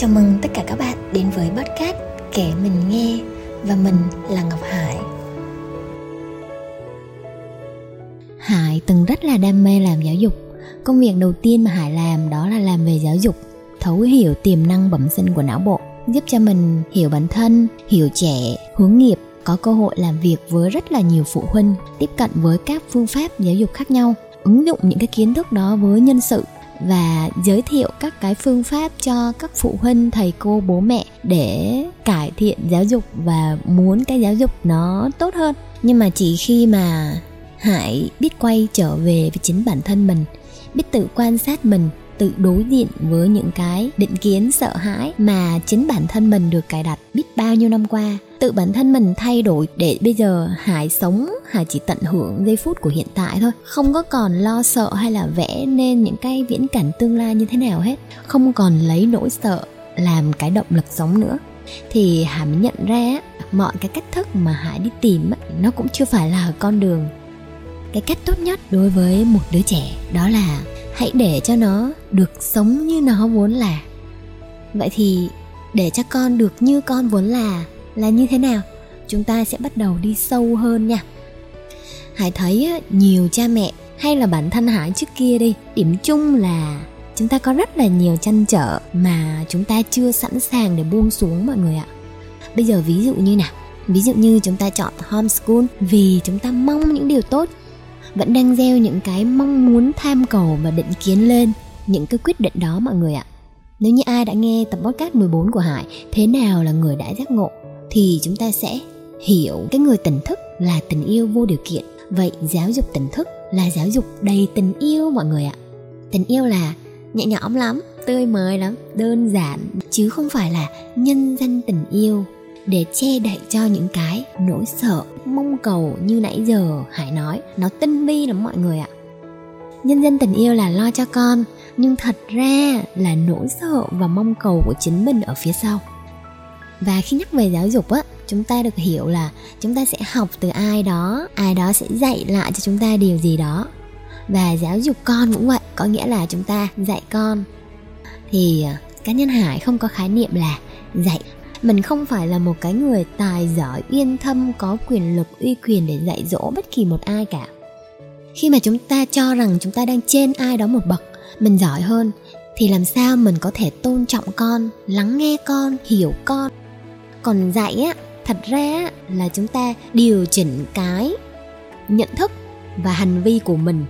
Chào mừng tất cả các bạn đến với podcast Kể Mình Nghe Và mình là Ngọc Hải. Hải từng rất là đam mê làm giáo dục. Công việc đầu tiên mà Hải làm đó là làm về giáo dục Thấu hiểu tiềm năng bẩm sinh của não bộ Giúp cho mình hiểu bản thân, hiểu trẻ, hướng nghiệp Có cơ hội làm việc với rất là nhiều phụ huynh Tiếp cận với các phương pháp giáo dục khác nhau ứng dụng những cái kiến thức đó với nhân sự và giới thiệu các cái phương pháp cho các phụ huynh, thầy cô, bố mẹ để cải thiện giáo dục và muốn cái giáo dục nó tốt hơn. Nhưng mà chỉ khi mà hải biết quay trở về với chính bản thân mình, biết tự quan sát mình, tự đối diện với những cái định kiến sợ hãi mà chính bản thân mình được cài đặt biết bao nhiêu năm qua tự bản thân mình thay đổi để bây giờ hải sống hải chỉ tận hưởng giây phút của hiện tại thôi. Không có còn lo sợ hay là vẽ nên những cái viễn cảnh tương lai như thế nào hết. Không còn lấy nỗi sợ làm cái động lực sống nữa. Thì hải mới nhận ra mọi cái cách thức mà hải đi tìm nó cũng chưa phải là con đường. Cái cách tốt nhất đối với một đứa trẻ đó là hãy để cho nó được sống như nó vốn là. Vậy thì để cho con được như con vốn là là như thế nào? Chúng ta sẽ bắt đầu đi sâu hơn nha. Hải thấy nhiều cha mẹ hay là bản thân hải trước kia đi, điểm chung là chúng ta có rất là nhiều chăn trở mà chúng ta chưa sẵn sàng để buông xuống mọi người ạ. Bây giờ ví dụ như nào? Ví dụ như chúng ta chọn homeschool vì chúng ta mong những điều tốt, vẫn đang gieo những cái mong muốn tham cầu và định kiến lên những cái quyết định đó mọi người ạ. Nếu như ai đã nghe tập podcast 14 của Hải, Thế nào là người đã giác ngộ? Thì chúng ta sẽ hiểu cái người tỉnh thức là tình yêu vô điều kiện. Vậy giáo dục tỉnh thức là giáo dục đầy tình yêu mọi người ạ. Tình yêu là nhẹ nhõm lắm, tươi mới lắm, đơn giản Chứ không phải là nhân danh tình yêu để che đậy cho những cái nỗi sợ mong cầu như nãy giờ hải nói. Nó tinh vi lắm mọi người ạ. Nhân dân tình yêu là lo cho con nhưng thật ra là nỗi sợ và mong cầu của chính mình ở phía sau và khi nhắc về giáo dục á, chúng ta được hiểu là chúng ta sẽ học từ ai đó ai đó sẽ dạy lại cho chúng ta điều gì đó. Và giáo dục con cũng vậy, có nghĩa là chúng ta dạy con. Thì à, cá nhân hải không có khái niệm là dạy. Mình không phải là một cái người tài giỏi, uyên thâm, có quyền lực, uy quyền để dạy dỗ bất kỳ một ai cả. Khi mà chúng ta cho rằng chúng ta đang trên ai đó một bậc, mình giỏi hơn, thì làm sao mình có thể tôn trọng con, lắng nghe con, hiểu con? Còn dạy á, thật ra là chúng ta điều chỉnh cái nhận thức và hành vi của mình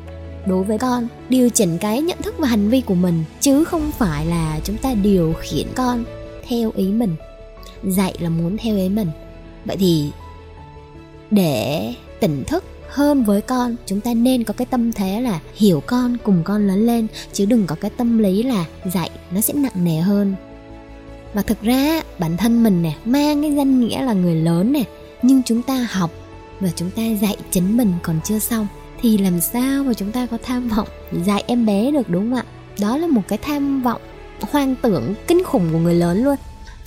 đối với con. Điều chỉnh cái nhận thức và hành vi của mình, chứ không phải là chúng ta điều khiển con theo ý mình. Dạy là muốn theo ý mình. Vậy thì để tỉnh thức hơn với con, chúng ta nên có cái tâm thế là hiểu con, cùng con lớn lên, chứ đừng có cái tâm lý là dạy nó sẽ nặng nề hơn và thực ra, bản thân mình nè, mang cái danh nghĩa là người lớn nè, nhưng chúng ta học và chúng ta dạy chính mình còn chưa xong, thì làm sao mà chúng ta có tham vọng dạy em bé được, đúng không ạ? Đó là một cái tham vọng hoang tưởng, kinh khủng của người lớn luôn.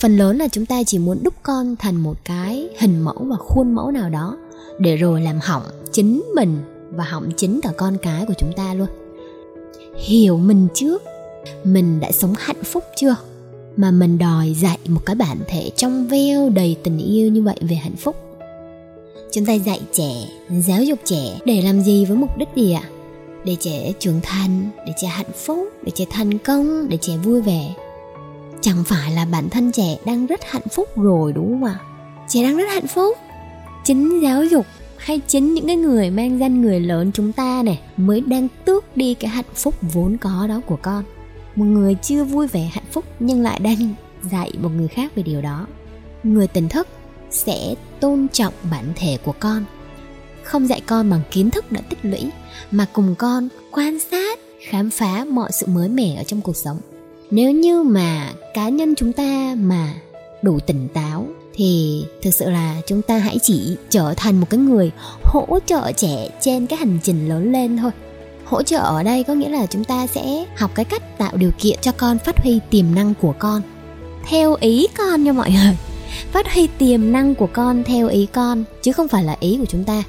Phần lớn là chúng ta chỉ muốn đúc con thành một cái hình mẫu và khuôn mẫu nào đó để rồi làm hỏng chính mình và hỏng chính cả con cái của chúng ta luôn. Hiểu mình trước, mình đã sống hạnh phúc chưa? Mà mình đòi dạy một cái bản thể trong veo đầy tình yêu như vậy về hạnh phúc. Chúng ta dạy trẻ, giáo dục trẻ để làm gì với mục đích gì ạ? Để trẻ trưởng thành, để trẻ hạnh phúc, để trẻ thành công, để trẻ vui vẻ. Chẳng phải là bản thân trẻ đang rất hạnh phúc rồi, đúng không ạ? Trẻ đang rất hạnh phúc. Chính giáo dục hay chính những cái người mang danh người lớn chúng ta này mới đang tước đi cái hạnh phúc vốn có đó của con một người chưa vui vẻ hạnh phúc nhưng lại đang dạy một người khác về điều đó. Người tỉnh thức sẽ tôn trọng bản thể của con. Không dạy con bằng kiến thức đã tích lũy, mà cùng con quan sát, khám phá mọi sự mới mẻ ở trong cuộc sống. Nếu như mà cá nhân chúng ta mà đủ tỉnh táo, thì thực sự là chúng ta hãy chỉ trở thành một cái người hỗ trợ trẻ trên cái hành trình lớn lên thôi hỗ trợ ở đây có nghĩa là chúng ta sẽ học cái cách tạo điều kiện cho con phát huy tiềm năng của con. Theo ý con nha mọi người. Phát huy tiềm năng của con theo ý con, chứ không phải là ý của chúng ta.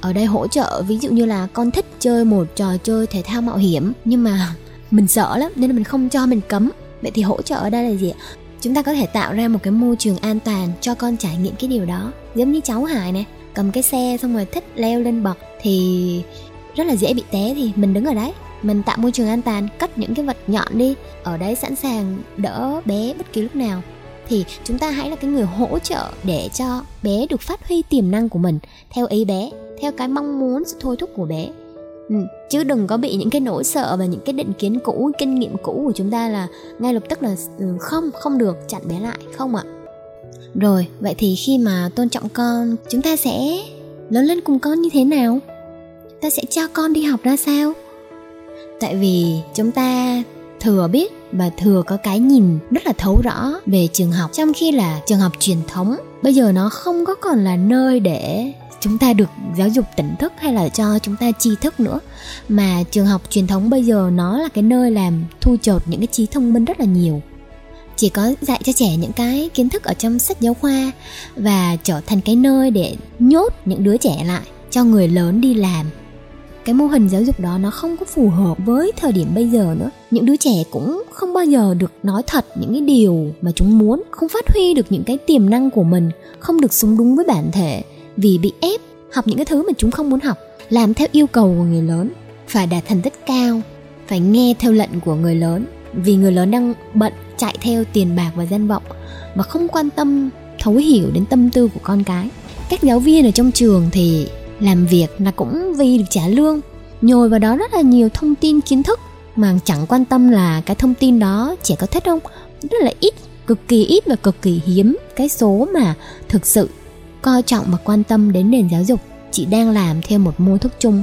Ở đây hỗ trợ, ví dụ như là con thích chơi một trò chơi thể thao mạo hiểm, nhưng mà mình sợ lắm, nên là mình không cho mình cấm. Vậy thì hỗ trợ ở đây là gì ạ? Chúng ta có thể tạo ra một cái môi trường an toàn cho con trải nghiệm cái điều đó. Giống như cháu hải này cầm cái xe xong rồi thích leo lên bậc thì rất là dễ bị té thì mình đứng ở đấy. Mình tạo môi trường an toàn cất những cái vật nhọn đi ở đấy sẵn sàng đỡ bé bất kỳ lúc nào. Thì chúng ta hãy là cái người hỗ trợ để cho bé được phát huy tiềm năng của mình theo ý bé theo cái mong muốn sự thôi thúc của bé. Ừ, chứ đừng có bị những cái nỗi sợ và những cái định kiến cũ kinh nghiệm cũ của chúng ta là ngay lập tức là ừ, không không được chặn bé lại không ạ. Rồi vậy thì khi mà tôn trọng con chúng ta sẽ lớn lên cùng con như thế nào? Ta sẽ cho con đi học ra sao? Tại vì chúng ta thừa biết và thừa có cái nhìn rất là thấu rõ về trường học. Trong khi là trường học truyền thống, bây giờ nó không có còn là nơi để chúng ta được giáo dục tỉnh thức hay là cho chúng ta tri thức nữa. Mà trường học truyền thống bây giờ nó là cái nơi làm thu chột những cái trí thông minh rất là nhiều. Chỉ có dạy cho trẻ những cái kiến thức ở trong sách giáo khoa và trở thành cái nơi để nhốt những đứa trẻ lại cho người lớn đi làm cái mô hình giáo dục đó nó không có phù hợp với thời điểm bây giờ nữa. Những đứa trẻ cũng không bao giờ được nói thật những cái điều mà chúng muốn, không phát huy được những cái tiềm năng của mình, không được sống đúng với bản thể vì bị ép học những cái thứ mà chúng không muốn học, làm theo yêu cầu của người lớn, phải đạt thành tích cao, phải nghe theo lệnh của người lớn. Vì người lớn đang bận chạy theo tiền bạc và danh vọng mà không quan tâm, thấu hiểu đến tâm tư của con cái. Các giáo viên ở trong trường thì làm việc là cũng vì được trả lương. Nhồi vào đó rất là nhiều thông tin kiến thức. Mà chẳng quan tâm là cái thông tin đó trẻ có thích không? Rất là ít, cực kỳ ít và cực kỳ hiếm cái số mà thực sự coi trọng và quan tâm đến nền giáo dục. Chị đang làm theo một mô thức chung.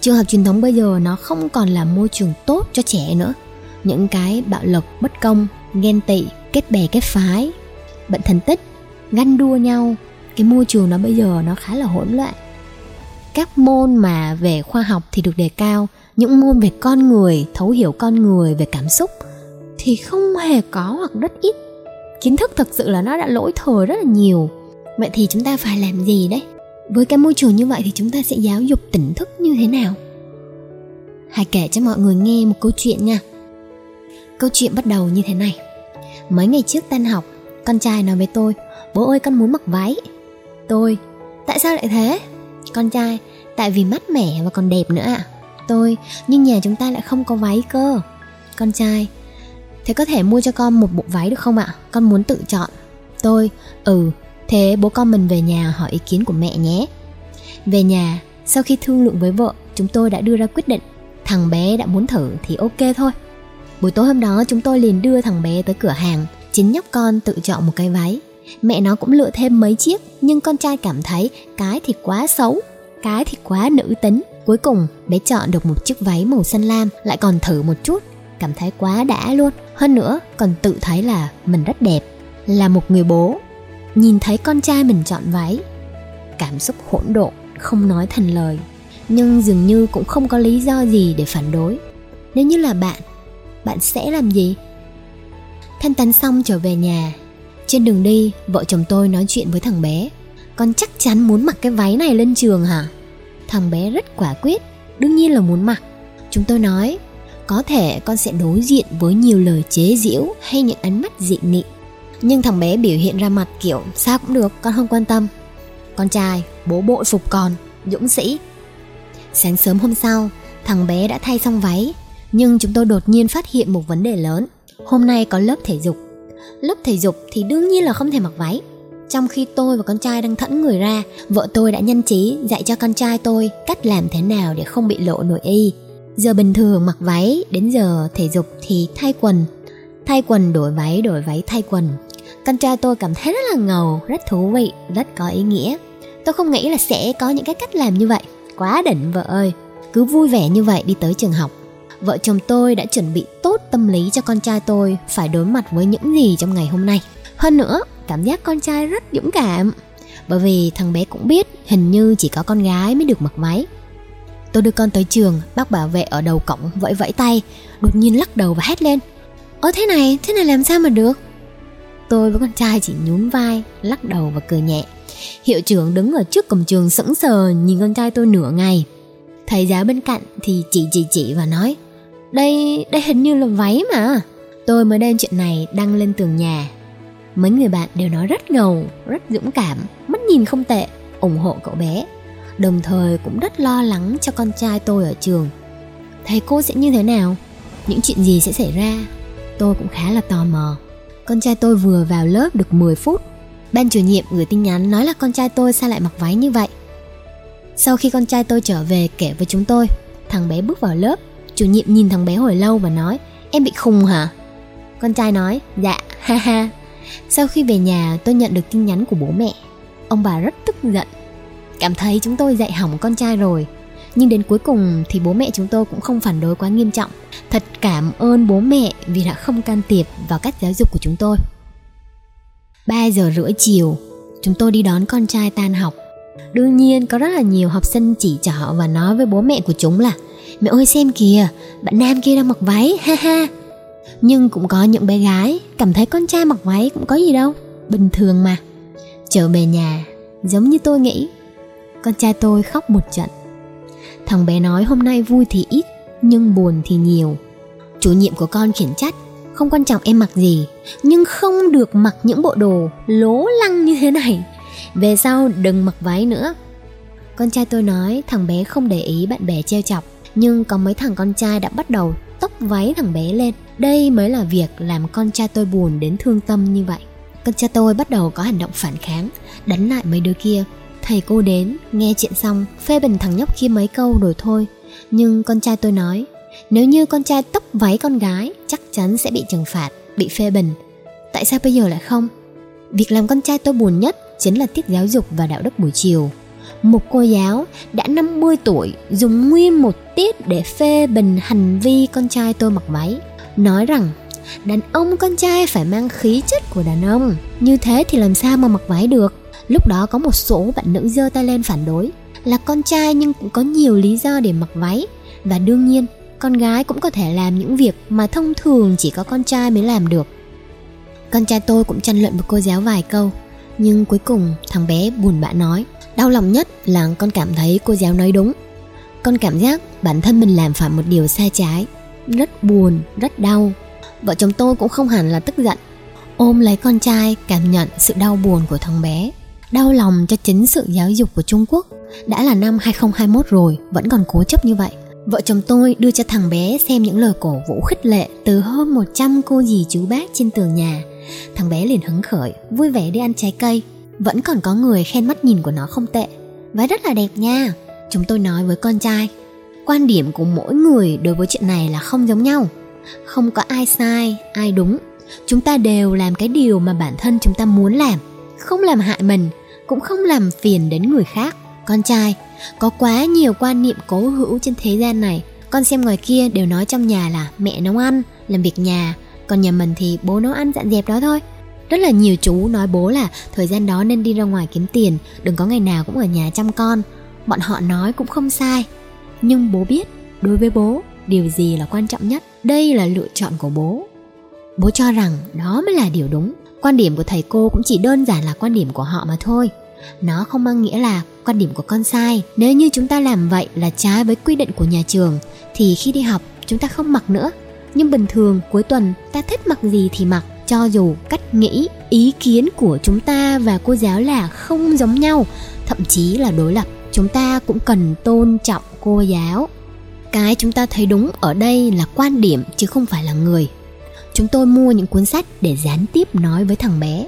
Trường học truyền thống bây giờ nó không còn là môi trường tốt cho trẻ nữa. Những cái bạo lực, bất công, ghen tị, kết bè, kết phái, bệnh thành tích, ganh đua nhau, cái môi trường nó bây giờ nó khá là hỗn loạn các môn mà về khoa học thì được đề cao. Những môn về con người, thấu hiểu con người, về cảm xúc thì không hề có hoặc rất ít. Kiến thức thực sự là nó đã lỗi thời rất là nhiều. Vậy thì chúng ta phải làm gì đấy? Với cái môi trường như vậy thì chúng ta sẽ giáo dục tỉnh thức như thế nào? Hãy kể cho mọi người nghe một câu chuyện nha. Câu chuyện bắt đầu như thế này. Mấy ngày trước tan học, con trai nói với tôi, bố ơi, con muốn mặc váy. Tôi, tại sao lại thế? Con trai, tại vì mát mẻ và còn đẹp nữa ạ. À? tôi, nhưng nhà chúng ta lại không có váy cơ. Con trai, thế có thể mua cho con một bộ váy được không ạ? Con muốn tự chọn. Tôi ừ thế bố con mình về nhà hỏi ý kiến của mẹ nhé. Về nhà, sau khi thương lượng với vợ, chúng tôi đã đưa ra quyết định. Thằng bé đã muốn thử thì ok thôi. Buổi tối hôm đó, chúng tôi liền đưa thằng bé tới cửa hàng, chính nhóc con tự chọn một cái váy. Mẹ nó cũng lựa thêm mấy chiếc, Nhưng con trai cảm thấy cái thì quá xấu, Cái thì quá nữ tính. Cuối cùng, bé chọn được một chiếc váy màu xanh lam, Lại còn thử một chút, Cảm thấy quá đã luôn. Hơn nữa, còn tự thấy là mình rất đẹp, Là một người bố. Nhìn thấy con trai mình chọn váy, Cảm xúc hỗn độn, Không nói thành lời. Nhưng dường như cũng không có lý do gì để phản đối. Nếu như là bạn Bạn sẽ làm gì? Thanh tán xong trở về nhà trên đường đi, vợ chồng tôi nói chuyện với thằng bé. Con chắc chắn muốn mặc cái váy này lên trường hả? Thằng bé rất quả quyết Đương nhiên là muốn mặc. Chúng tôi nói Có thể con sẽ đối diện với nhiều lời chế giễu Hay những ánh mắt dị nghị. Nhưng thằng bé biểu hiện ra mặt kiểu Sao cũng được, con không quan tâm. Con trai, bố bội phục con Dũng sĩ. Sáng sớm hôm sau Thằng bé đã thay xong váy Nhưng chúng tôi đột nhiên phát hiện một vấn đề lớn. Hôm nay có lớp thể dục. Lớp thể dục thì đương nhiên là không thể mặc váy. Trong khi tôi và con trai đang thẫn người ra Vợ tôi đã nhân trí dạy cho con trai tôi cách làm thế nào để không bị lộ nội y. Giờ bình thường mặc váy, đến giờ thể dục thì thay quần. Thay quần đổi váy, đổi váy thay quần. Con trai tôi cảm thấy rất là ngầu, rất thú vị, rất có ý nghĩa. Tôi không nghĩ là sẽ có những cái cách làm như vậy. Quá đỉnh vợ ơi. Cứ vui vẻ như vậy đi tới trường học vợ chồng tôi đã chuẩn bị tốt tâm lý cho con trai tôi phải đối mặt với những gì trong ngày hôm nay. Hơn nữa, cảm giác con trai rất dũng cảm. Bởi vì thằng bé cũng biết hình như chỉ có con gái mới được mặc váy. Tôi đưa con tới trường, bác bảo vệ ở đầu cổng vẫy vẫy tay, đột nhiên lắc đầu và hét lên. Ơ thế này, thế này làm sao mà được? Tôi với con trai chỉ nhún vai, lắc đầu và cười nhẹ. Hiệu trưởng đứng ở trước cổng trường sững sờ nhìn con trai tôi nửa ngày. Thầy giáo bên cạnh thì chỉ chỉ chỉ và nói đây, đây hình như là váy mà Tôi mới đem chuyện này đăng lên tường nhà. Mấy người bạn đều nói rất ngầu, rất dũng cảm, mắt nhìn không tệ, ủng hộ cậu bé. Đồng thời cũng rất lo lắng cho con trai tôi ở trường. Thầy cô sẽ như thế nào? Những chuyện gì sẽ xảy ra? Tôi cũng khá là tò mò. Con trai tôi vừa vào lớp được 10 phút. Ban chủ nhiệm gửi tin nhắn nói là con trai tôi sao lại mặc váy như vậy. Sau khi con trai tôi trở về kể với chúng tôi, thằng bé bước vào lớp. Chủ nhiệm nhìn thằng bé hồi lâu và nói Em bị khùng hả? Con trai nói Dạ, ha ha. Sau khi về nhà tôi nhận được tin nhắn của bố mẹ. Ông bà rất tức giận. Cảm thấy chúng tôi dạy hỏng con trai rồi Nhưng đến cuối cùng thì bố mẹ chúng tôi cũng không phản đối quá nghiêm trọng. Thật cảm ơn bố mẹ vì đã không can thiệp vào cách giáo dục của chúng tôi. 3 giờ rưỡi chiều Chúng tôi đi đón con trai tan học. Đương nhiên có rất là nhiều học sinh chỉ trỏ và nói với bố mẹ của chúng là Mẹ ơi xem kìa, bạn nam kia đang mặc váy, ha ha. Nhưng cũng có những bé gái cảm thấy con trai mặc váy cũng có gì đâu Bình thường mà. Trở về nhà, giống như tôi nghĩ Con trai tôi khóc một trận. Thằng bé nói hôm nay vui thì ít Nhưng buồn thì nhiều. Chủ nhiệm của con khiển trách Không quan trọng em mặc gì Nhưng không được mặc những bộ đồ lố lăng như thế này. Về sau đừng mặc váy nữa. Con trai tôi nói thằng bé không để ý bạn bè treo chọc nhưng có mấy thằng con trai đã bắt đầu tóc váy thằng bé lên. Đây mới là việc làm con trai tôi buồn đến thương tâm như vậy. Con trai tôi bắt đầu có hành động phản kháng, đánh lại mấy đứa kia. Thầy cô đến, nghe chuyện xong, phê bình thằng nhóc kia mấy câu rồi thôi. Nhưng con trai tôi nói, nếu như con trai tóc váy con gái, chắc chắn sẽ bị trừng phạt, bị phê bình. Tại sao bây giờ lại không? Việc làm con trai tôi buồn nhất chính là tiết giáo dục và đạo đức buổi chiều một cô giáo đã 50 tuổi, dùng nguyên một tiết để phê bình hành vi con trai tôi mặc váy. Nói rằng, đàn ông con trai phải mang khí chất của đàn ông, như thế thì làm sao mà mặc váy được? Lúc đó có một số bạn nữ giơ tay lên phản đối, là con trai nhưng cũng có nhiều lý do để mặc váy. Và đương nhiên, con gái cũng có thể làm những việc mà thông thường chỉ có con trai mới làm được. Con trai tôi cũng tranh luận với cô giáo vài câu, nhưng cuối cùng thằng bé buồn bã nói Đau lòng nhất là con cảm thấy cô giáo nói đúng. Con cảm giác bản thân mình làm phải một điều sai trái Rất buồn, rất đau. Vợ chồng tôi cũng không hẳn là tức giận Ôm lấy con trai cảm nhận sự đau buồn của thằng bé. Đau lòng cho chính sự giáo dục của Trung Quốc. Đã là năm 2021 rồi Vẫn còn cố chấp như vậy. Vợ chồng tôi đưa cho thằng bé xem những lời cổ vũ khích lệ Từ hơn 100 cô dì chú bác trên tường nhà. Thằng bé liền hứng khởi Vui vẻ đi ăn trái cây vẫn còn có người khen mắt nhìn của nó không tệ. Và rất là đẹp nha. Chúng tôi nói với con trai, quan điểm của mỗi người đối với chuyện này là không giống nhau. Không có ai sai, ai đúng. Chúng ta đều làm cái điều mà bản thân chúng ta muốn làm. Không làm hại mình, cũng không làm phiền đến người khác. Con trai, có quá nhiều quan niệm cố hữu trên thế gian này. Con xem ngoài kia đều nói trong nhà là mẹ nấu ăn, làm việc nhà. Còn nhà mình thì bố nấu ăn dọn dẹp đó thôi rất là nhiều chú nói bố là thời gian đó nên đi ra ngoài kiếm tiền, đừng có ngày nào cũng ở nhà chăm con. Bọn họ nói cũng không sai. Nhưng bố biết, đối với bố, điều gì là quan trọng nhất? Đây là lựa chọn của bố. Bố cho rằng đó mới là điều đúng. Quan điểm của thầy cô cũng chỉ đơn giản là quan điểm của họ mà thôi. Nó không mang nghĩa là quan điểm của con sai. Nếu như chúng ta làm vậy là trái với quy định của nhà trường, thì khi đi học, chúng ta không mặc nữa. Nhưng bình thường, cuối tuần, ta thích mặc gì thì mặc cho dù cách nghĩ, ý kiến của chúng ta và cô giáo là không giống nhau, thậm chí là đối lập, chúng ta cũng cần tôn trọng cô giáo. Cái chúng ta thấy đúng ở đây là quan điểm chứ không phải là người. Chúng tôi mua những cuốn sách để gián tiếp nói với thằng bé,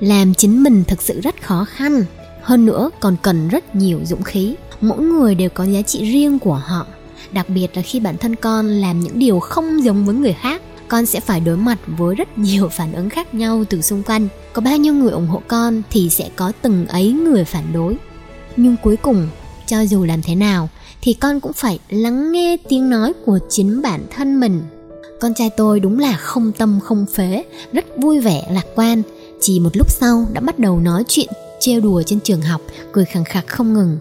làm chính mình thực sự rất khó khăn. Hơn nữa, còn cần rất nhiều dũng khí. Mỗi người đều có giá trị riêng của họ, đặc biệt là khi bản thân con làm những điều không giống với người khác con sẽ phải đối mặt với rất nhiều phản ứng khác nhau từ xung quanh. Có bao nhiêu người ủng hộ con thì sẽ có từng ấy người phản đối. Nhưng cuối cùng, cho dù làm thế nào, thì con cũng phải lắng nghe tiếng nói của chính bản thân mình. Con trai tôi đúng là không tâm không phế, rất vui vẻ, lạc quan. Chỉ một lúc sau đã bắt đầu nói chuyện, trêu đùa trên trường học, cười khẳng khặc không ngừng.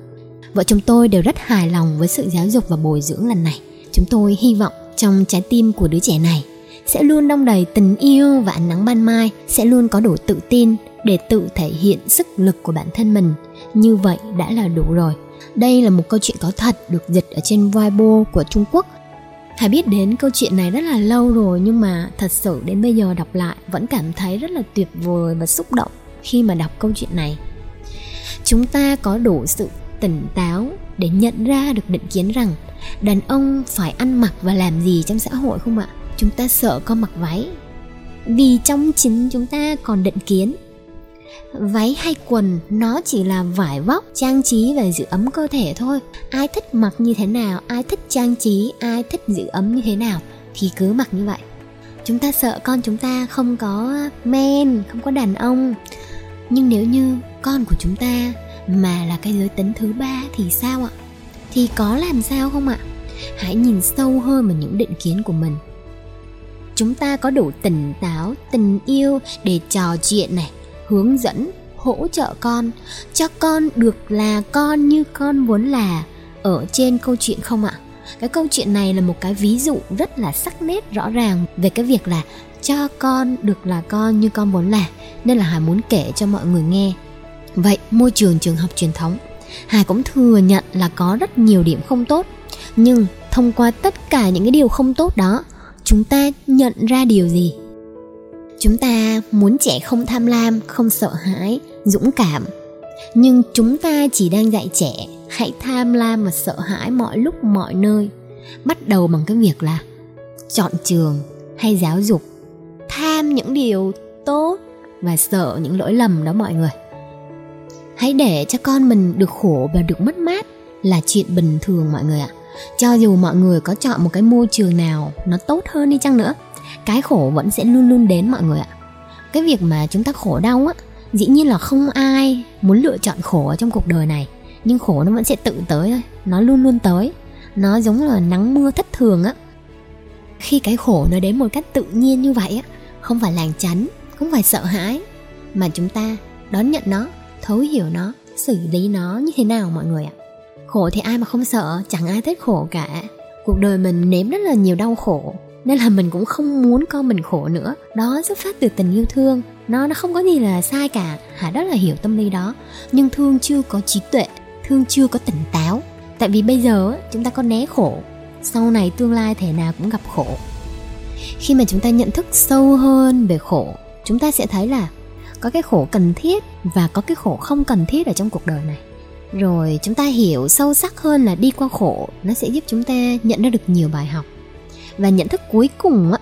Vợ chồng tôi đều rất hài lòng với sự giáo dục và bồi dưỡng lần này. Chúng tôi hy vọng trong trái tim của đứa trẻ này sẽ luôn đong đầy tình yêu và ánh nắng ban mai, sẽ luôn có đủ tự tin để tự thể hiện sức lực của bản thân mình như vậy đã là đủ rồi đây là một câu chuyện có thật được dịch ở trên Weibo của Trung Quốc Hải biết đến câu chuyện này rất là lâu rồi, nhưng mà thật sự đến bây giờ đọc lại vẫn cảm thấy rất là tuyệt vời và xúc động khi mà đọc câu chuyện này. Chúng ta có đủ sự tỉnh táo để nhận ra được định kiến rằng đàn ông phải ăn mặc và làm gì trong xã hội không ạ? Chúng ta sợ con mặc váy. Vì trong chính chúng ta còn định kiến, váy hay quần nó chỉ là vải vóc, trang trí và giữ ấm cơ thể thôi. Ai thích mặc như thế nào, ai thích trang trí, ai thích giữ ấm như thế nào thì cứ mặc như vậy. Chúng ta sợ con chúng ta không có men, không có đàn ông. Nhưng nếu như con của chúng ta mà là cái giới tính thứ ba thì sao ạ? Thì có làm sao không ạ? Hãy nhìn sâu hơn vào những định kiến của mình chúng ta có đủ tỉnh táo, tình yêu để trò chuyện này, hướng dẫn, hỗ trợ con. Cho con được là con như con muốn là. Ở trên câu chuyện không ạ? Cái câu chuyện này là một cái ví dụ rất là sắc nét, rõ ràng về cái việc là cho con được là con như con muốn là, nên là hải muốn kể cho mọi người nghe. Vậy, môi trường trường học truyền thống hải cũng thừa nhận là có rất nhiều điểm không tốt. Nhưng thông qua tất cả những cái điều không tốt đó chúng ta nhận ra điều gì? Chúng ta muốn trẻ không tham lam, không sợ hãi, dũng cảm. Nhưng chúng ta chỉ đang dạy trẻ hãy tham lam và sợ hãi mọi lúc, mọi nơi. Bắt đầu bằng cái việc là chọn trường hay giáo dục. Tham những điều tốt và sợ những lỗi lầm đó mọi người. Hãy để cho con mình được khổ và được mất mát là chuyện bình thường mọi người ạ cho dù mọi người có chọn một cái môi trường nào nó tốt hơn đi chăng nữa, cái khổ vẫn sẽ luôn luôn đến mọi người ạ. Cái việc mà chúng ta khổ đau á, dĩ nhiên là không ai muốn lựa chọn khổ ở trong cuộc đời này, nhưng khổ nó vẫn sẽ tự tới thôi, nó luôn luôn tới. Nó giống là nắng mưa thất thường á. Khi cái khổ nó đến một cách tự nhiên như vậy á, không phải làng chắn, không phải sợ hãi, mà chúng ta đón nhận nó, thấu hiểu nó, xử lý nó như thế nào mọi người ạ? Khổ thì ai mà không sợ, chẳng ai thích khổ cả. Cuộc đời mình nếm rất là nhiều đau khổ, nên là mình cũng không muốn con mình khổ nữa. Đó xuất phát từ tình yêu thương, nó nó không có gì là sai cả hà rất là hiểu tâm lý đó. Nhưng thương chưa có trí tuệ, thương chưa có tỉnh táo. Tại vì bây giờ chúng ta có né khổ, sau này tương lai thể nào cũng gặp khổ. Khi mà chúng ta nhận thức sâu hơn về khổ, chúng ta sẽ thấy là có cái khổ cần thiết và có cái khổ không cần thiết ở trong cuộc đời này rồi chúng ta hiểu sâu sắc hơn là đi qua khổ, nó sẽ giúp chúng ta nhận ra được nhiều bài học. Và nhận thức cuối cùng á,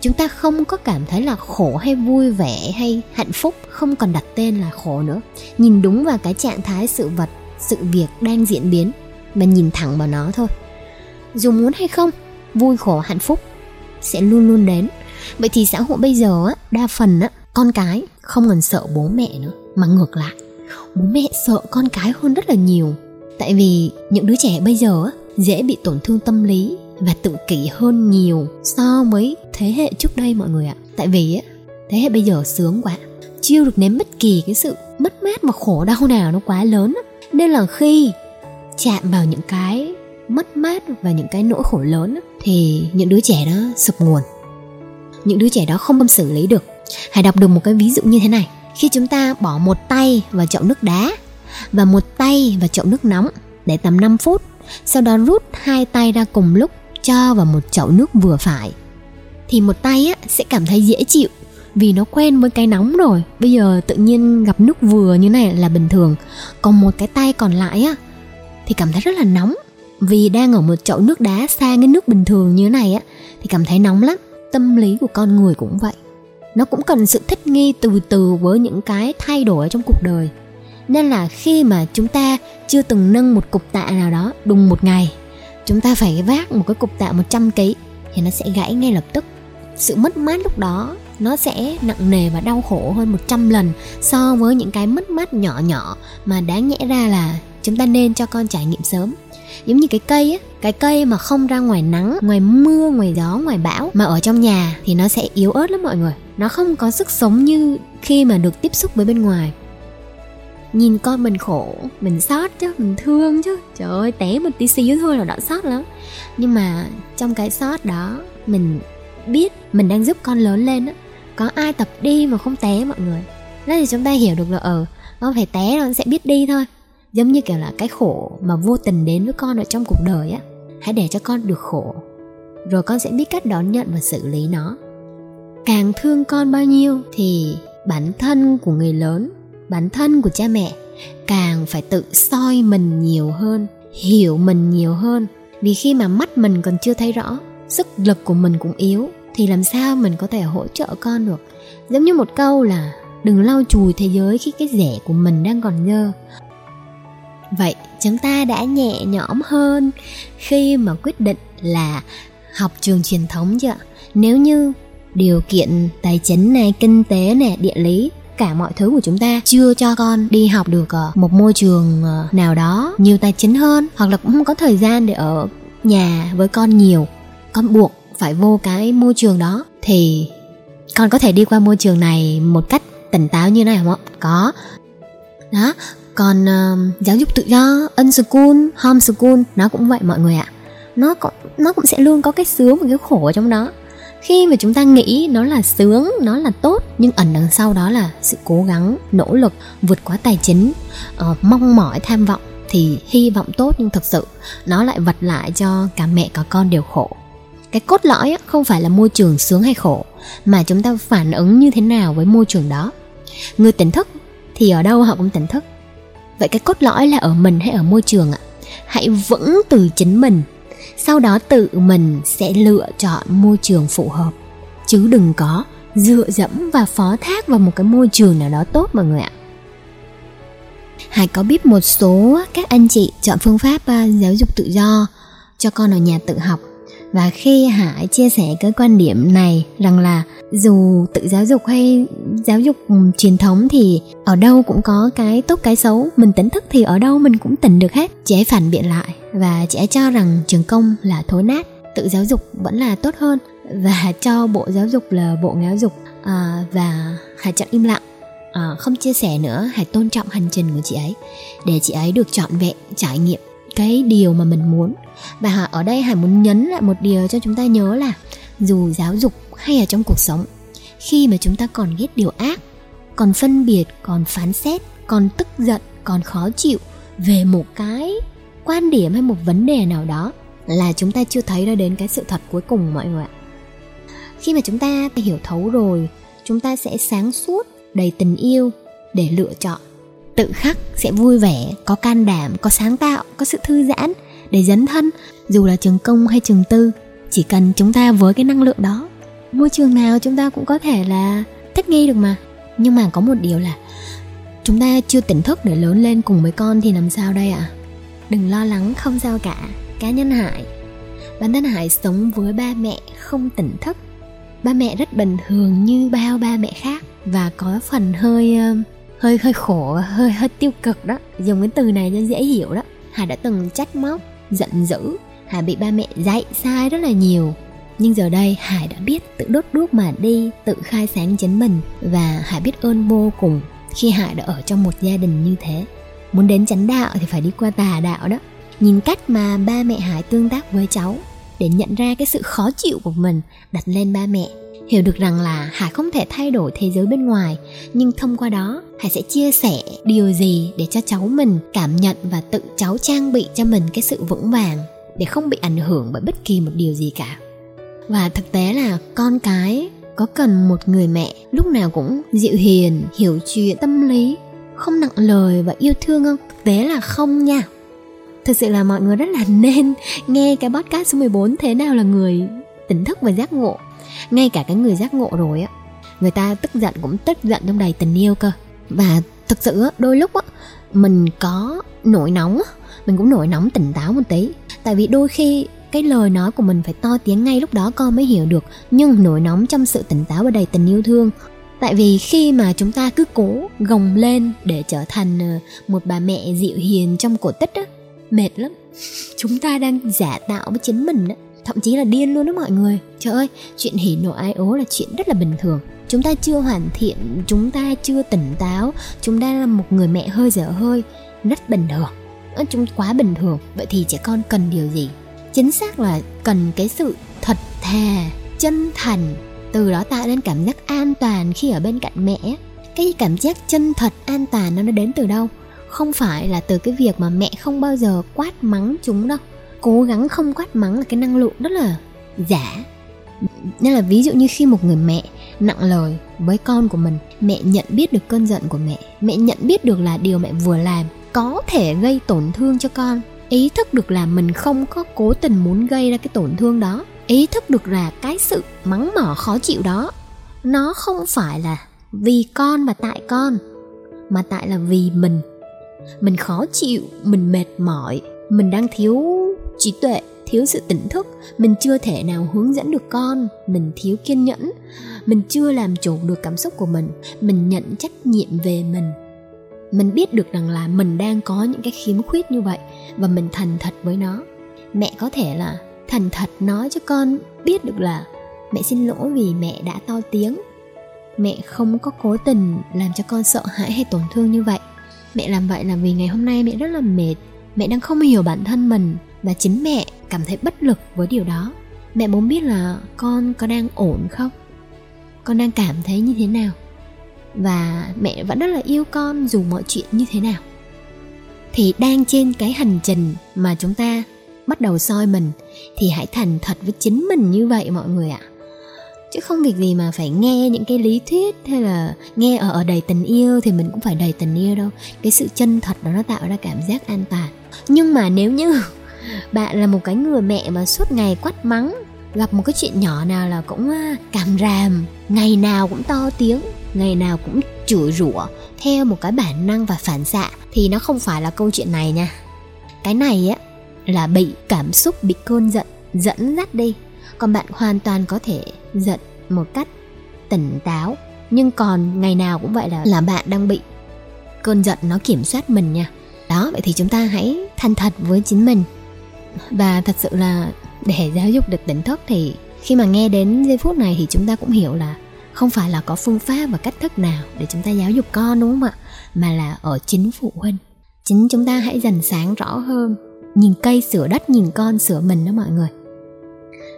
chúng ta không có cảm thấy là khổ hay vui vẻ hay hạnh phúc, không còn đặt tên là khổ nữa. Nhìn đúng vào cái trạng thái sự vật, sự việc đang diễn biến mà nhìn thẳng vào nó thôi. Dù muốn hay không, vui, khổ, hạnh phúc sẽ luôn luôn đến. Vậy thì xã hội bây giờ á, đa phần á, con cái không còn sợ bố mẹ nữa, mà ngược lại bố mẹ sợ con cái hơn rất là nhiều. Tại vì những đứa trẻ bây giờ á, dễ bị tổn thương tâm lý và tự kỷ hơn nhiều so với thế hệ trước đây mọi người ạ. Tại vì á, thế hệ bây giờ sướng quá, chưa được nếm bất kỳ cái sự mất mát và khổ đau nào nó quá lớn nên là khi chạm vào những cái mất mát và những cái nỗi khổ lớn thì những đứa trẻ đó sụp nguồn. Những đứa trẻ đó không xử lý được. Hãy đọc được một cái ví dụ như thế này khi chúng ta bỏ một tay vào chậu nước đá và một tay vào chậu nước nóng để tầm 5 phút sau đó rút hai tay ra cùng lúc cho vào một chậu nước vừa phải thì một tay á, sẽ cảm thấy dễ chịu vì nó quen với cái nóng rồi. Bây giờ tự nhiên gặp nước vừa như này là bình thường còn một cái tay còn lại á thì cảm thấy rất là nóng. Vì đang ở một chậu nước đá xa cái nước bình thường như thế này á thì cảm thấy nóng lắm. Tâm lý của con người cũng vậy nó cũng cần sự thích nghi từ từ với những cái thay đổi trong cuộc đời. Nên là khi mà chúng ta chưa từng nâng một cục tạ nào đó đùng một ngày, chúng ta phải vác một cái cục tạ 100 kg thì nó sẽ gãy ngay lập tức. Sự mất mát lúc đó nó sẽ nặng nề và đau khổ hơn 100 lần so với những cái mất mát nhỏ nhỏ mà đáng nhẽ ra là chúng ta nên cho con trải nghiệm sớm. Giống như cái cây á, cái cây mà không ra ngoài nắng, ngoài mưa, ngoài gió, ngoài bão mà ở trong nhà thì nó sẽ yếu ớt lắm mọi người nó không có sức sống như khi mà được tiếp xúc với bên ngoài. Nhìn con mình khổ, mình xót chứ, mình thương chứ. Trời ơi, té một tí xíu thôi là đã xót lắm. Nhưng mà trong cái xót đó, mình biết mình đang giúp con lớn lên á. Có ai tập đi mà không té mọi người? Đó thì chúng ta hiểu được là ờ nó phải té nó sẽ biết đi thôi. Giống như kiểu là cái khổ mà vô tình đến với con ở trong cuộc đời á, hãy để cho con được khổ. Rồi con sẽ biết cách đón nhận và xử lý nó càng thương con bao nhiêu thì bản thân của người lớn, bản thân của cha mẹ càng phải tự soi mình nhiều hơn, hiểu mình nhiều hơn. Vì khi mà mắt mình còn chưa thấy rõ, sức lực của mình cũng yếu, thì làm sao mình có thể hỗ trợ con được? Giống như một câu là, đừng lau chùi thế giới khi cái rẻ của mình đang còn nhơ vậy chúng ta đã nhẹ nhõm hơn khi mà quyết định là học trường truyền thống chưa nếu như điều kiện tài chính này kinh tế này địa lý cả mọi thứ của chúng ta chưa cho con đi học được ở một môi trường ờ, nào đó nhiều tài chính hơn hoặc là cũng không có thời gian để ở nhà với con nhiều con buộc phải vô cái môi trường đó thì con có thể đi qua môi trường này một cách tỉnh táo như này không ạ? Có. Đó còn uh, giáo dục tự do unschool homeschool nó cũng vậy mọi người ạ. Nó cũng nó cũng sẽ luôn có cái sướng và cái khổ ở trong đó khi mà chúng ta nghĩ nó là sướng nó là tốt nhưng ẩn đằng sau đó là sự cố gắng nỗ lực vượt quá tài chính uh, mong mỏi tham vọng thì hy vọng tốt nhưng thực sự nó lại vật lại cho cả mẹ cả con đều khổ. Cái cốt lõi không phải là môi trường sướng hay khổ mà chúng ta phản ứng như thế nào với môi trường đó. Người tỉnh thức thì ở đâu họ cũng tỉnh thức. Vậy cái cốt lõi là ở mình hay ở môi trường ạ? Hãy vững từ chính mình sau đó tự mình sẽ lựa chọn môi trường phù hợp. Chứ đừng có dựa dẫm và phó thác vào một cái môi trường nào đó tốt mọi người ạ. Hải có biết một số các anh chị chọn phương pháp à, giáo dục tự do cho con ở nhà tự học và khi Hải chia sẻ cái quan điểm này rằng là dù tự giáo dục hay giáo dục truyền thống thì ở đâu cũng có cái tốt cái xấu mình tỉnh thức thì ở đâu mình cũng tỉnh được hết. Chị ấy phản biện lại và chị ấy cho rằng trường công là thối nát tự giáo dục vẫn là tốt hơn. Và cho bộ giáo dục là bộ giáo dục à, và Hải chọn im lặng. À, không chia sẻ nữa hãy tôn trọng hành trình của chị ấy. Để chị ấy được trọn vẹn trải nghiệm cái điều mà mình muốn. Và ở đây hải muốn nhấn lại một điều cho chúng ta nhớ là dù giáo dục hay ở trong cuộc sống, khi mà chúng ta còn ghét điều ác, còn phân biệt, còn phán xét, còn tức giận, còn khó chịu về một cái quan điểm hay một vấn đề nào đó là chúng ta chưa thấy ra đến cái sự thật cuối cùng mọi người ạ. Khi mà chúng ta hiểu thấu rồi, chúng ta sẽ sáng suốt đầy tình yêu để lựa chọn tự khắc sẽ vui vẻ, có can đảm, có sáng tạo, có sự thư giãn để dấn thân, dù là trường công hay trường tư. Chỉ cần chúng ta với cái năng lượng đó, môi trường nào chúng ta cũng có thể là thích nghi được mà. Nhưng mà có một điều là chúng ta chưa tỉnh thức để lớn lên cùng với con thì làm sao đây ạ? À? đừng lo lắng, không sao cả. Cá nhân hải. Bản thân hải sống với ba mẹ không tỉnh thức. Ba mẹ rất bình thường như bao ba mẹ khác và có phần hơi hơi hơi khổ hơi hơi tiêu cực đó. Dùng cái từ này cho dễ hiểu đó. Hà đã từng trách móc, giận dữ. Hà bị ba mẹ dạy sai rất là nhiều. Nhưng giờ đây hải đã biết tự đốt đuốc mà đi, tự khai sáng chính mình. Và hải biết ơn vô cùng khi hải đã ở trong một gia đình như thế. Muốn đến chánh đạo thì phải đi qua tà đạo đó. Nhìn cách mà ba mẹ hải tương tác với cháu để nhận ra cái sự khó chịu của mình, đặt lên ba mẹ. Hiểu được rằng là hải không thể thay đổi thế giới bên ngoài, nhưng thông qua đó, hải sẽ chia sẻ điều gì để cho cháu mình cảm nhận và tự cháu trang bị cho mình cái sự vững vàng, để không bị ảnh hưởng bởi bất kỳ một điều gì cả. Và thực tế là con cái có cần một người mẹ lúc nào cũng dịu hiền, hiểu chuyện, tâm lý, không nặng lời và yêu thương không? Thực tế là không nha thực sự là mọi người rất là nên nghe cái podcast số 14 thế nào là người tỉnh thức và giác ngộ. Ngay cả cái người giác ngộ rồi á, người ta tức giận cũng tức giận trong đầy tình yêu cơ. Và thực sự đôi lúc á, mình có nổi nóng mình cũng nổi nóng tỉnh táo một tí. Tại vì đôi khi cái lời nói của mình phải to tiếng ngay lúc đó con mới hiểu được, nhưng nổi nóng trong sự tỉnh táo và đầy tình yêu thương. Tại vì khi mà chúng ta cứ cố gồng lên để trở thành ờ, một bà mẹ dịu hiền trong cổ tích á mệt lắm. Chúng ta đang giả tạo với chính mình á, thậm chí là điên luôn đó mọi người. Trời ơi, chuyện hỉ nộ ai ố là chuyện rất là bình thường. Chúng ta chưa hoàn thiện, chúng ta chưa tỉnh táo, chúng ta là một người mẹ hơi dở hơi, rất bình thường. Chúng quá bình thường, vậy thì trẻ con cần điều gì? Chính xác là cần cái sự thật thà, chân thành, từ đó tạo nên cảm giác an toàn khi ở bên cạnh mẹ. Cái cảm giác chân thật, an toàn nó đến từ đâu? Không phải là từ cái việc mà mẹ không bao giờ quát mắng chúng đâu. Cố gắng không quát mắng là cái năng lượng rất là giả. Nên là ví dụ như khi một người mẹ nặng lời với con của mình, mẹ nhận biết được cơn giận của mẹ mẹ nhận biết được là điều mẹ vừa làm có thể gây tổn thương cho con, ý thức được là mình không có cố tình muốn gây ra cái tổn thương đó, ý thức được là cái sự mắng mỏ khó chịu đó, nó không phải là vì con và tại con, mà tại là vì mình mình khó chịu, mình mệt mỏi, mình đang thiếu trí tuệ, thiếu sự tỉnh thức. Mình chưa thể nào hướng dẫn được con, mình thiếu kiên nhẫn. Mình chưa làm chủ được cảm xúc của mình mình nhận trách nhiệm về mình. Mình biết được rằng là mình đang có những cái khiếm khuyết như vậy và mình thành thật với nó. Mẹ có thể là thành thật nói cho con biết được là mẹ xin lỗi vì mẹ đã to tiếng. Mẹ không có cố tình làm cho con sợ hãi hay tổn thương như vậy mẹ làm vậy là vì ngày hôm nay mẹ rất là mệt. Mẹ đang không hiểu bản thân mình và chính mẹ cảm thấy bất lực với điều đó. Mẹ muốn biết là con có đang ổn không? Con đang cảm thấy như thế nào? Và mẹ vẫn rất là yêu con dù mọi chuyện như thế nào. Thì đang trên cái hành trình mà chúng ta bắt đầu soi mình, thì hãy thành thật với chính mình như vậy mọi người ạ chứ không việc gì mà phải nghe những cái lý thuyết hay là nghe ở ở đầy tình yêu thì mình cũng phải đầy tình yêu đâu. Cái sự chân thật đó, nó tạo ra cảm giác an toàn. Nhưng mà nếu như bạn là một cái người mẹ mà suốt ngày quát mắng, gặp một cái chuyện nhỏ nào là cũng à, càm ràm, ngày nào cũng to tiếng, ngày nào cũng chửi rủa, theo một cái bản năng và phản xạ, thì nó không phải là câu chuyện này nha. Cái này á, là bị cảm xúc, bị cơn giận, dẫn dắt đi còn bạn hoàn toàn có thể giận một cách tỉnh táo. Nhưng còn ngày nào cũng vậy là là bạn đang bị cơn giận nó kiểm soát mình nha. Đó, vậy thì chúng ta hãy thành thật với chính mình. Và thật sự là để giáo dục được tỉnh thức thì khi mà nghe đến giây phút này thì chúng ta cũng hiểu là không phải là có phương pháp và cách thức nào để chúng ta giáo dục con, đúng không ạ? Mà là ở chính phụ huynh. Chính chúng ta hãy dần sáng rõ hơn. Nhìn cây sửa đất, nhìn con sửa mình đó mọi người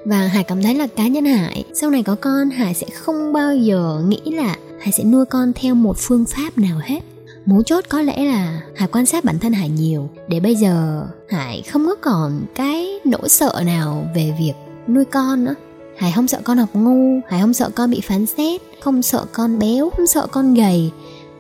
và hải cảm thấy là cá nhân hải, sau này có con, hải sẽ không bao giờ nghĩ là hải sẽ nuôi con theo một phương pháp nào hết. Mấu chốt có lẽ là hải quan sát bản thân hải nhiều, để bây giờ hải không có còn cái nỗi sợ nào về việc nuôi con nữa. Hải không sợ con học ngu, hải không sợ con bị phán xét, không sợ con béo, không sợ con gầy,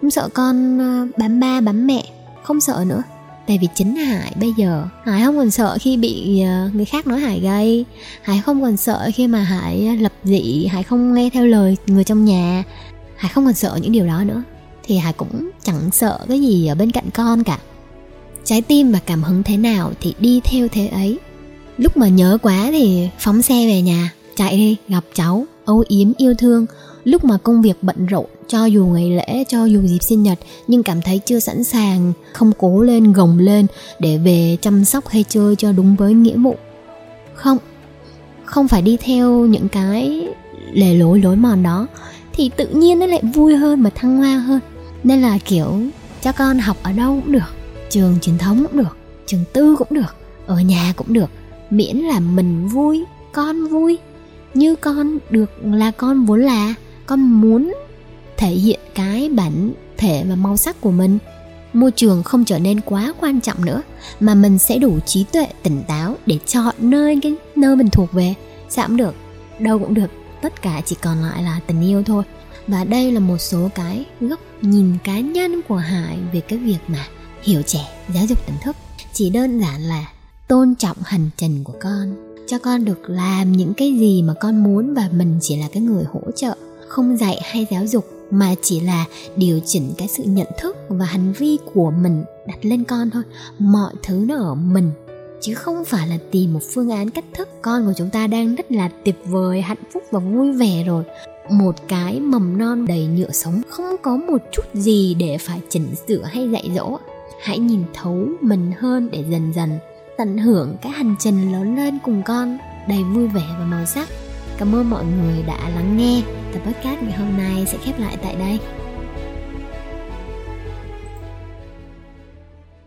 không sợ con ờ, bám ba, bám mẹ, không sợ nữa tại vì chính hải bây giờ, hải không còn sợ khi bị ờ, người khác nói hải gay hải không còn sợ khi mà hải ờ, lập dị, hải không nghe theo lời người trong nhà. Hải không còn sợ những điều đó nữa. Thì hải cũng chẳng sợ cái gì ở bên cạnh con cả. Trái tim và cảm hứng thế nào thì đi theo thế ấy. Lúc mà nhớ quá thì phóng xe về nhà, chạy đi, gặp cháu, âu yếm yêu thương. Lúc mà công việc bận rộn cho dù ngày lễ, cho dù dịp sinh nhật, nhưng cảm thấy chưa sẵn sàng, không cố lên, gồng lên để về chăm sóc hay chơi cho đúng với nghĩa vụ. Không không phải đi theo những cái lề lối lối mòn đó, thì tự nhiên nó lại vui hơn mà thăng hoa hơn. Nên là, kiểu, cho con học ở đâu cũng được, trường truyền thống cũng được, trường tư cũng được, ở nhà cũng được. Miễn là mình vui, con vui, như con được là con vốn là, con muốn thể hiện cái bản thể và màu sắc của mình. Môi trường không trở nên quá quan trọng nữa, mà mình sẽ đủ trí tuệ, tỉnh táo để chọn nơi cái nơi mình thuộc về. Sao cũng được, đâu cũng được, tất cả chỉ còn lại là tình yêu thôi. Và đây là một số cái góc nhìn cá nhân của hải về cái việc mà hiểu trẻ, giáo dục tỉnh thức. Chỉ đơn giản là tôn trọng hành trình của con, cho con được làm những cái gì mà con muốn và mình chỉ là cái người hỗ trợ, không dạy hay giáo dục mà chỉ là điều chỉnh cái sự nhận thức và hành vi của mình đặt lên con thôi. Mọi thứ nó ở mình, chứ không phải là tìm một phương án cách thức. Con của chúng ta đang rất là tuyệt vời, hạnh phúc và vui vẻ rồi. Một cái mầm non đầy nhựa sống, không có một chút gì để phải chỉnh sửa hay dạy dỗ. Hãy nhìn thấu mình hơn để dần dần tận hưởng cái hành trình lớn lên cùng con, đầy vui vẻ và màu sắc cảm ơn mọi người đã lắng nghe. Tập podcast ngày hôm nay sẽ khép lại tại đây.